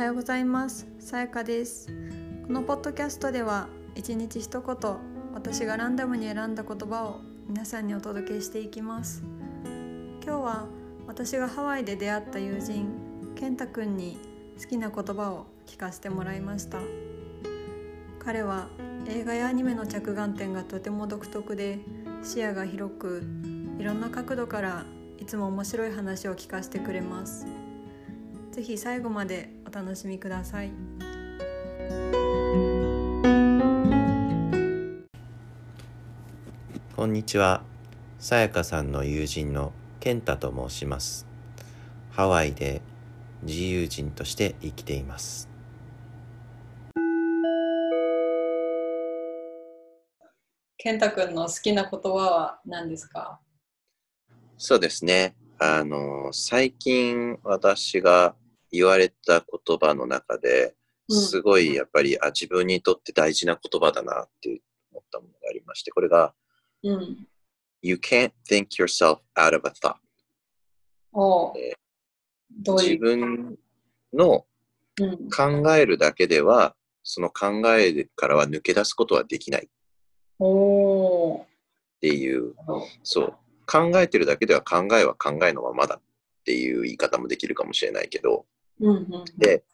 はようございます。さやかです。このポッドキャストでは一日一言私がランダムに選んだ言葉を皆さんにお届けしていきます。今日は私がハワイで出会った友人健太くんに好きな言葉を聞かせてもらいました。彼は映画やアニメの着眼点がとても独特で視野が広くいろんな角度からいつも面白い話を聞かせてくれます。ぜひ最後までお楽しみくださいこんにちは。さやかさんの友人の健太と申します。ハワイで自由人として生きています。健太くんの好きな言葉は何ですか？そうですね。あの、最近私が言われた言葉の中で、うんすごいやっぱり、あ、自分にとって大事な言葉だなって思ったものがありまして、これが、うん。You can't think yourself out of a thought. おう自う？分のうん。考えるだけでは、その考えからは抜け出すことはできないっていう、そう、考えてるだけでは考えは考えのままだっていう言い方もできるかもしれないけど、うんうん。で、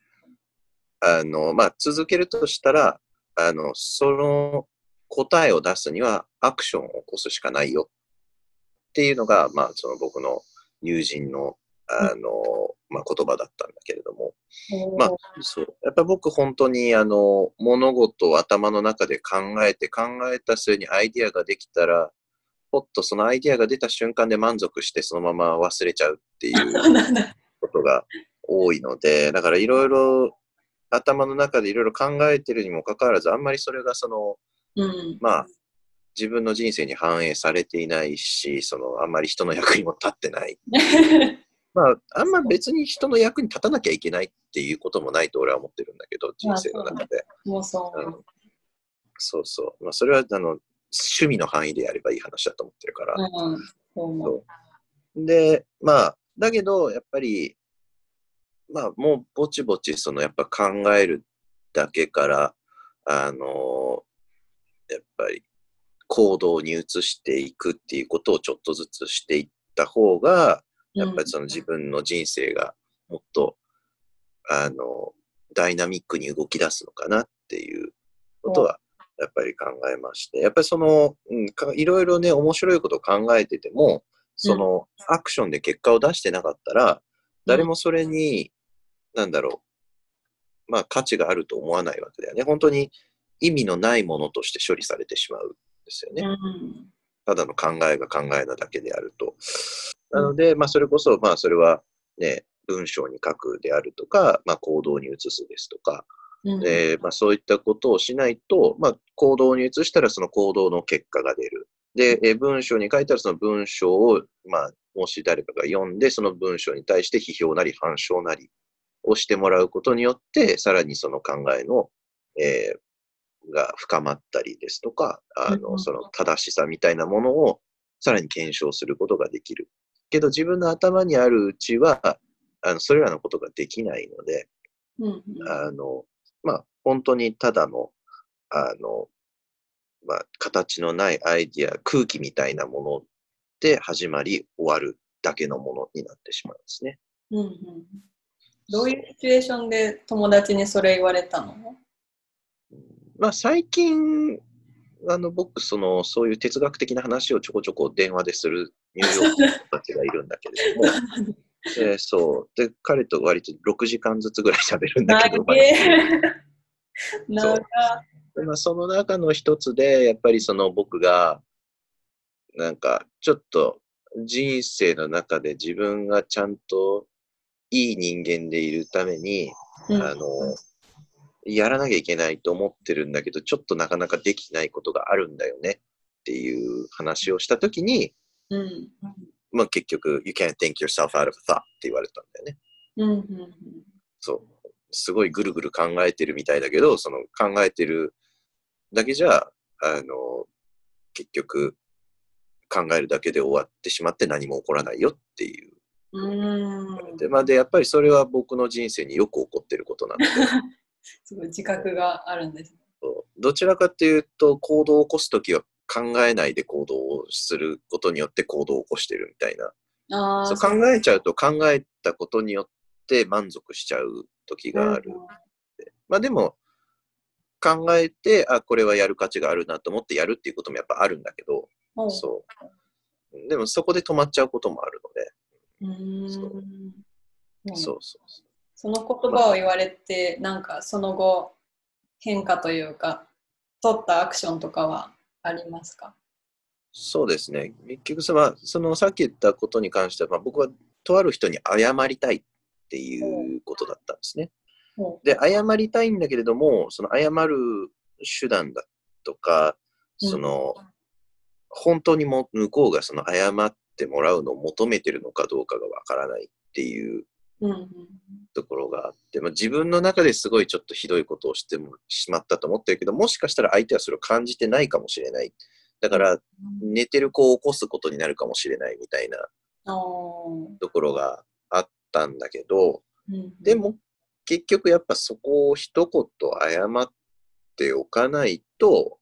あの、まあ、続けるとしたら、あの、その答えを出すにはアクションを起こすしかないよっていうのが、まあ、その僕の友人の、あの、まあ、言葉だったんだけれども、まあ、そう。やっぱ僕本当にあの、物事を頭の中で考えて考えた末にアイディアができたら、ポッとそのアイディアが出た瞬間で満足してそのまま忘れちゃうっていう。ことが多いので、だからいろいろ頭の中でいろいろ考えてるにもかかわらず、あんまりそれがその、うん。まあ、自分の人生に反映されていないし、その、あんまり人の役にも立ってない。まあ、あんま別に人の役に立たなきゃいけないっていうこともないと俺は思ってるんだけど、人生の中で。そううんそうそう。まあ、それは、あの、趣味の範囲でやればいい話だと思ってるから。うん。そう思う。で、まあ、だけど、やっぱり、まあ、もうぼちぼち、その、やっぱ考えるだけから、あのやっぱり、行動に移していくっていうことをちょっとずつしていった方が、やっぱりその自分の人生がもっと、あの、ダイナミックに動き出すのかなっていうことは、やっぱり考えまして、やっぱりその、うん、かいろいろね、面白いことを考えてても、その、アクションで結果を出してなかったら、誰もそれに、なんだろう、まあ価値があると思わないわけだよね。本当に意味のないものとして処理されてしまうんですよね。うん。ただの考えが考えなだけであると。なので、まあ、それこそ、まあ、それはね、文章に書くであるとか、まあ、行動に移すですとか、うん。えーまあ、そういったことをしないと、まあ、行動に移したらその行動の結果が出る。で、えー文章に書いたらその文章を、まあ、もし誰かが読んで、その文章に対して批評なり反証なりをしてもらうことによって、さらにその考えの、えーが深まったりですとか、あうんの、その正しさみたいなものをさらに検証することができる。けど自分の頭にあるうちは、あの、それらのことができないので、うん。あの、まあ、本当にただの、あの、まあ、形のないアイディア、空気みたいなもので始まり終わるだけのものになってしまうんですね。うんうん。どういうシチュエーションで友達にそれ言われたの？まあ、最近、あの、僕、その、そういう哲学的な話をちょこちょこ電話でするニューヨークの人たちがいるんだけれども、えーそう。で、彼と割と6時間ずつぐらい喋るんだけど、長え。長でまあ、その中の一つで、やっぱりその僕が、なんか、ちょっと人生の中で自分がちゃんといい人間でいるために、うんあの、やらなきゃいけないと思ってるんだけど、ちょっとなかなかできないことがあるんだよねっていう話をしたときに、うん。まあ結局、You can't think yourself out of a thought って言われたんだよね。うんうんそう。すごいぐるぐる考えてるみたいだけど、その考えてるだけじゃ、あの、結局、考えるだけで終わってしまって何も起こらないよっていううん。で、まあ、で、やっぱりそれは僕の人生によく起こってることなので、すごい自覚があるんですね。どちらかというと、行動を起こすときは考えないで行動をすることによって行動を起こしてるみたいな。ああ、そう考えちゃうと考えたことによって満足しちゃう時がある。まあでも、考えて、あ、これはやる価値があるなと思ってやるっていうこともやっぱあるんだけど、うん。そう。でもそこで止まっちゃうこともあるので、うーん。そううんそうそうそその言葉を言われて、なんかその後変化というか、取ったアクションとかはありますか？そうですね。結局その、そのさっき言ったことに関しては、まあ、僕はとある人に謝りたいっていうことだったんですね。ほで、謝りたいんだけれども、その謝る手段だとか、うんその、本当にも向こうがその謝ってもらうのを求めてるのかどうかがわからないっていうところがあって、まあ、自分の中ですごいちょっとひどいことをしてもしまったと思ってるけど、もしかしたら相手はそれを感じてないかもしれない。だから、うん。寝てる子を起こすことになるかもしれないみたいなところがあったんだけど、うんで、も結局やっぱそこを一言謝っておかないと、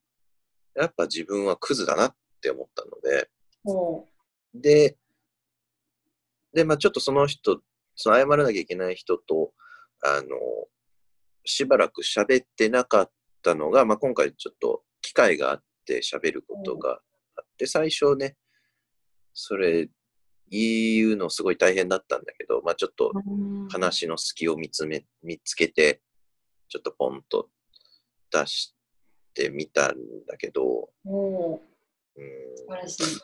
やっぱ自分はクズだなって思ったので、ほで、で、まあちょっとその人、その謝らなきゃいけない人と、あの、しばらく喋ってなかったのが、まあ今回ちょっと機会があって喋ることがあって、最初ね、それ言うのすごい大変だったんだけど、まあちょっと話の隙を見つめ、見つけて、ちょっとポンと出してみたんだけど、ほううん。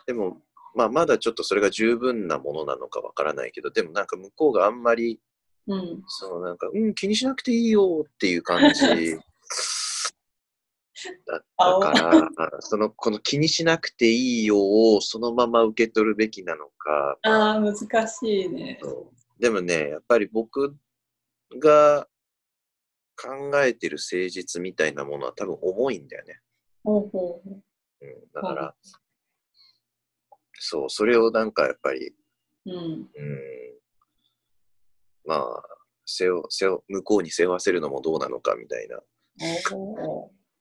でも、まあ、まだちょっとそれが十分なものなのかわからないけど、でもなんか向こうがあんまり、うん。そのなんか、うん、気にしなくていいよっていう感じ だったから、その、この気にしなくていいよをそのまま受け取るべきなのか、ああ、難しいね。でもね、やっぱり僕が考えてる誠実みたいなものは多分重いんだよね。ほうほうほう。うん、だから、そう、それをなんかやっぱり、うん。うん、まあ、背負、背負、向こうに背負わせるのもどうなのかみたいな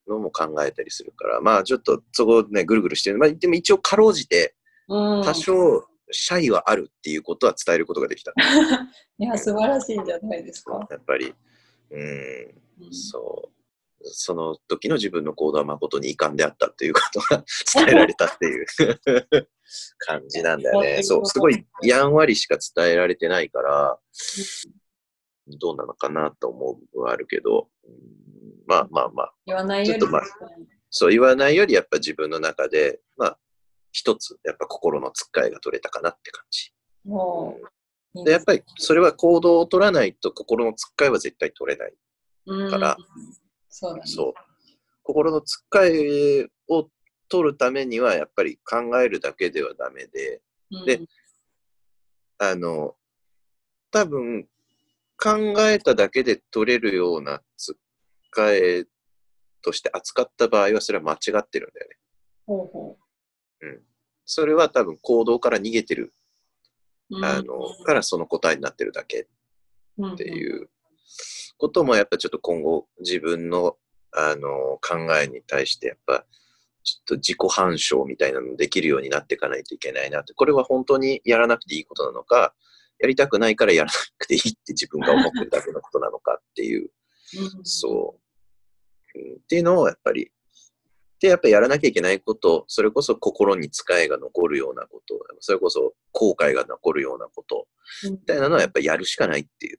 のも考えたりするから、まあちょっとそこね、ぐるぐるしてる。まあでも一応かろうじて、うん。多少、シャイはあるっていうことは伝えることができた。いや、素晴らしいんじゃないですか。やっぱり、うん、うんそう。その時の自分の行動は誠に遺憾であったっていうことが 伝えられたっていう 感じなんだよね。そう、すごいやんわりしか伝えられてないから、どうなのかなと思う部分はあるけど、うんまあまあまあ、言わないよりまあそう言わないよりやっぱ自分の中で、まあ、一つ、やっぱ心のつっかえが取れたかなって感じ。で、やっぱりそれは行動を取らないと心のつっかえは絶対取れない。うんからそうだね。そう。心のつっかえを取るためには、やっぱり考えるだけではダメで、うんであの、多分、考えただけで取れるようなつっかえとして扱った場合は、それは間違ってるんだよね。ほうほそれは多分行動から逃げてる、う。あの、からその答えになってるだけっっていうこともやっぱちょっと今後自分のあの考えに対してやっぱちょっと自己反証みたいなのできるようになっていかないといけないなってこれは本当にやらなくていいことなのかやりたくないからやらなくていいって 自分が思ってるだけのことなのかっていう。うん。そう、うん。っていうのをやっぱりでやっぱりやらなきゃいけないことそれこそ心に使いが残るようなことそれこそ後悔が残るようなことみたいなのはやっぱりやるしかないっていう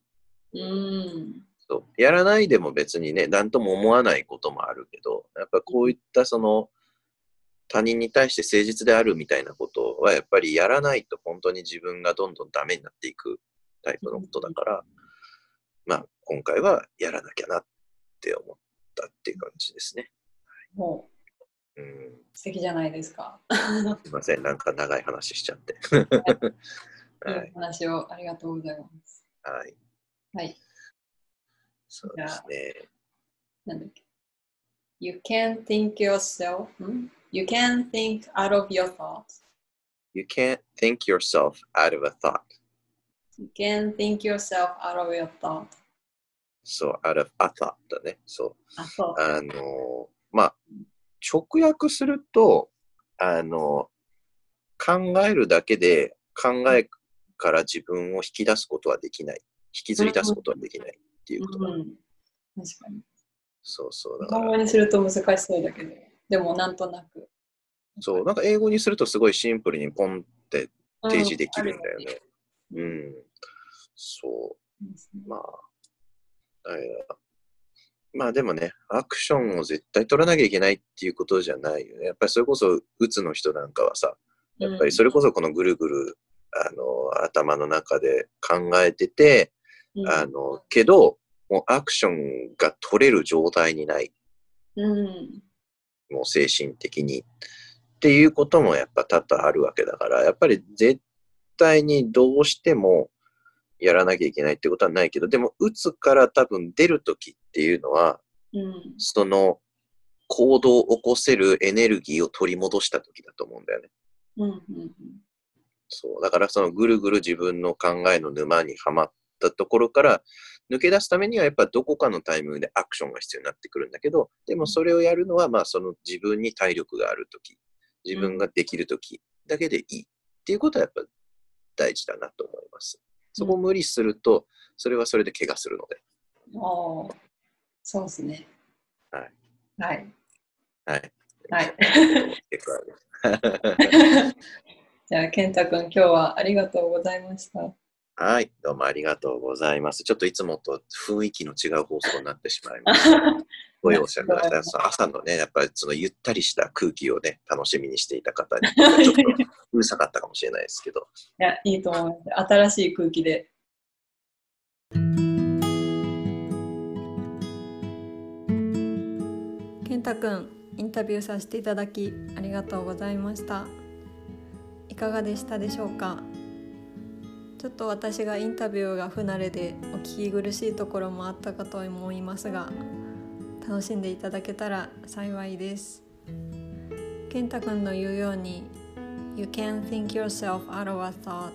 うん。そうやらないでも別にね、何とも思わないこともあるけど、やっぱこういったその他人に対して誠実であるみたいなことはやっぱりやらないと本当に自分がどんどんダメになっていくタイプのことだから、まあ今回はやらなきゃなって思ったっていう感じですね。もうん、う素敵じゃないですか。すいません、なんか長い話しちゃって。はい いい、話をありがとうございます。はい、はい。そうですね。なんだっけ ?You can think yourself. ん You can think out of your thoughts. You can't think yourself out of a thought. You can think yourself out of your thought. そう、out of a thought だね。そう。あ、そう。あの、まあ、直訳すると、あの、考えるだけで考えから自分を引き出すことはできない。引きずり出すことはできないっていうことだ、うん、確かに。そうそう。だから、にすると難しそうだけど、でもなんとなく。そう、なんか英語にするとすごいシンプルにポンってうん提示できるんだよね。うん。そう。まあ、だからまあでもね、アクションを絶対取らなきゃいけないっていうことじゃないよね。やっぱりそれこそ、うつの人なんかはさ、やっぱりそれこそこのぐるぐる、あの、頭の中で考えてて、うん、あの、けど、もうアクションが取れる状態にない。うん、もう精神的に。っていうこともやっぱ多々あるわけだから、やっぱり絶対にどうしてもやらなきゃいけないってことはないけど、でも、うつから多分出るときっていうのは、うん、その行動を起こせるエネルギーを取り戻したときだと思うんだよね。うん、うん、そう。だからそのぐるぐる自分の考えの沼にはまったところから抜け出すためにはやっぱどこかのタイミングでアクションが必要になってくるんだけど、でもそれをやるのはまあその自分に体力があるとき、自分ができるときだけでいいっていうことはやっぱ大事だなと思います。そこを無理すると、それはそれで怪我するので。おーそうですね。はい。はい。はい。はい。じゃあ、健太くん、今日はありがとうございました。はい。どうもありがとうございます。ちょっといつもと雰囲気の違う放送になってしまいました。ご容赦ください。朝のね、やっぱりそのゆったりした空気をね、楽しみにしていた方に、ちょっとうるさかったかもしれないですけど。いや、いいと思います。新しい空気で。健太くん、インタビューさせていただきありがとうございました。いかがでしたでしょうか？ちょっと私がインタビューが不慣れでお聞き苦しいところもあったかと思いますが楽しんでいただけたら幸いです。健太くんの言うように You can think yourself out of a thought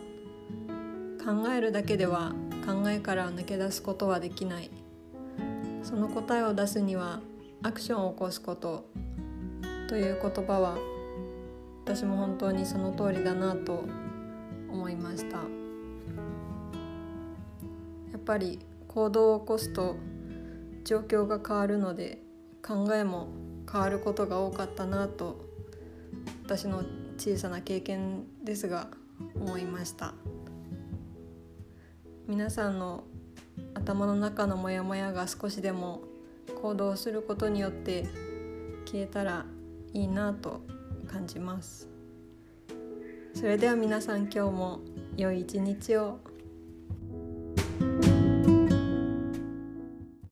考えるだけでは考えから抜け出すことはできない。その答えを出すにはアクションを起こすことという言葉は私も本当にその通りだなと思いました。ぱり行動を起こすと状況が変わるので考えも変わることが多かったなと私の小さな経験ですが思いました。皆さんの頭の中のモヤモヤが少しでも行動することによって消えたらいいなと感じます。それでは皆さん今日も良い一日を。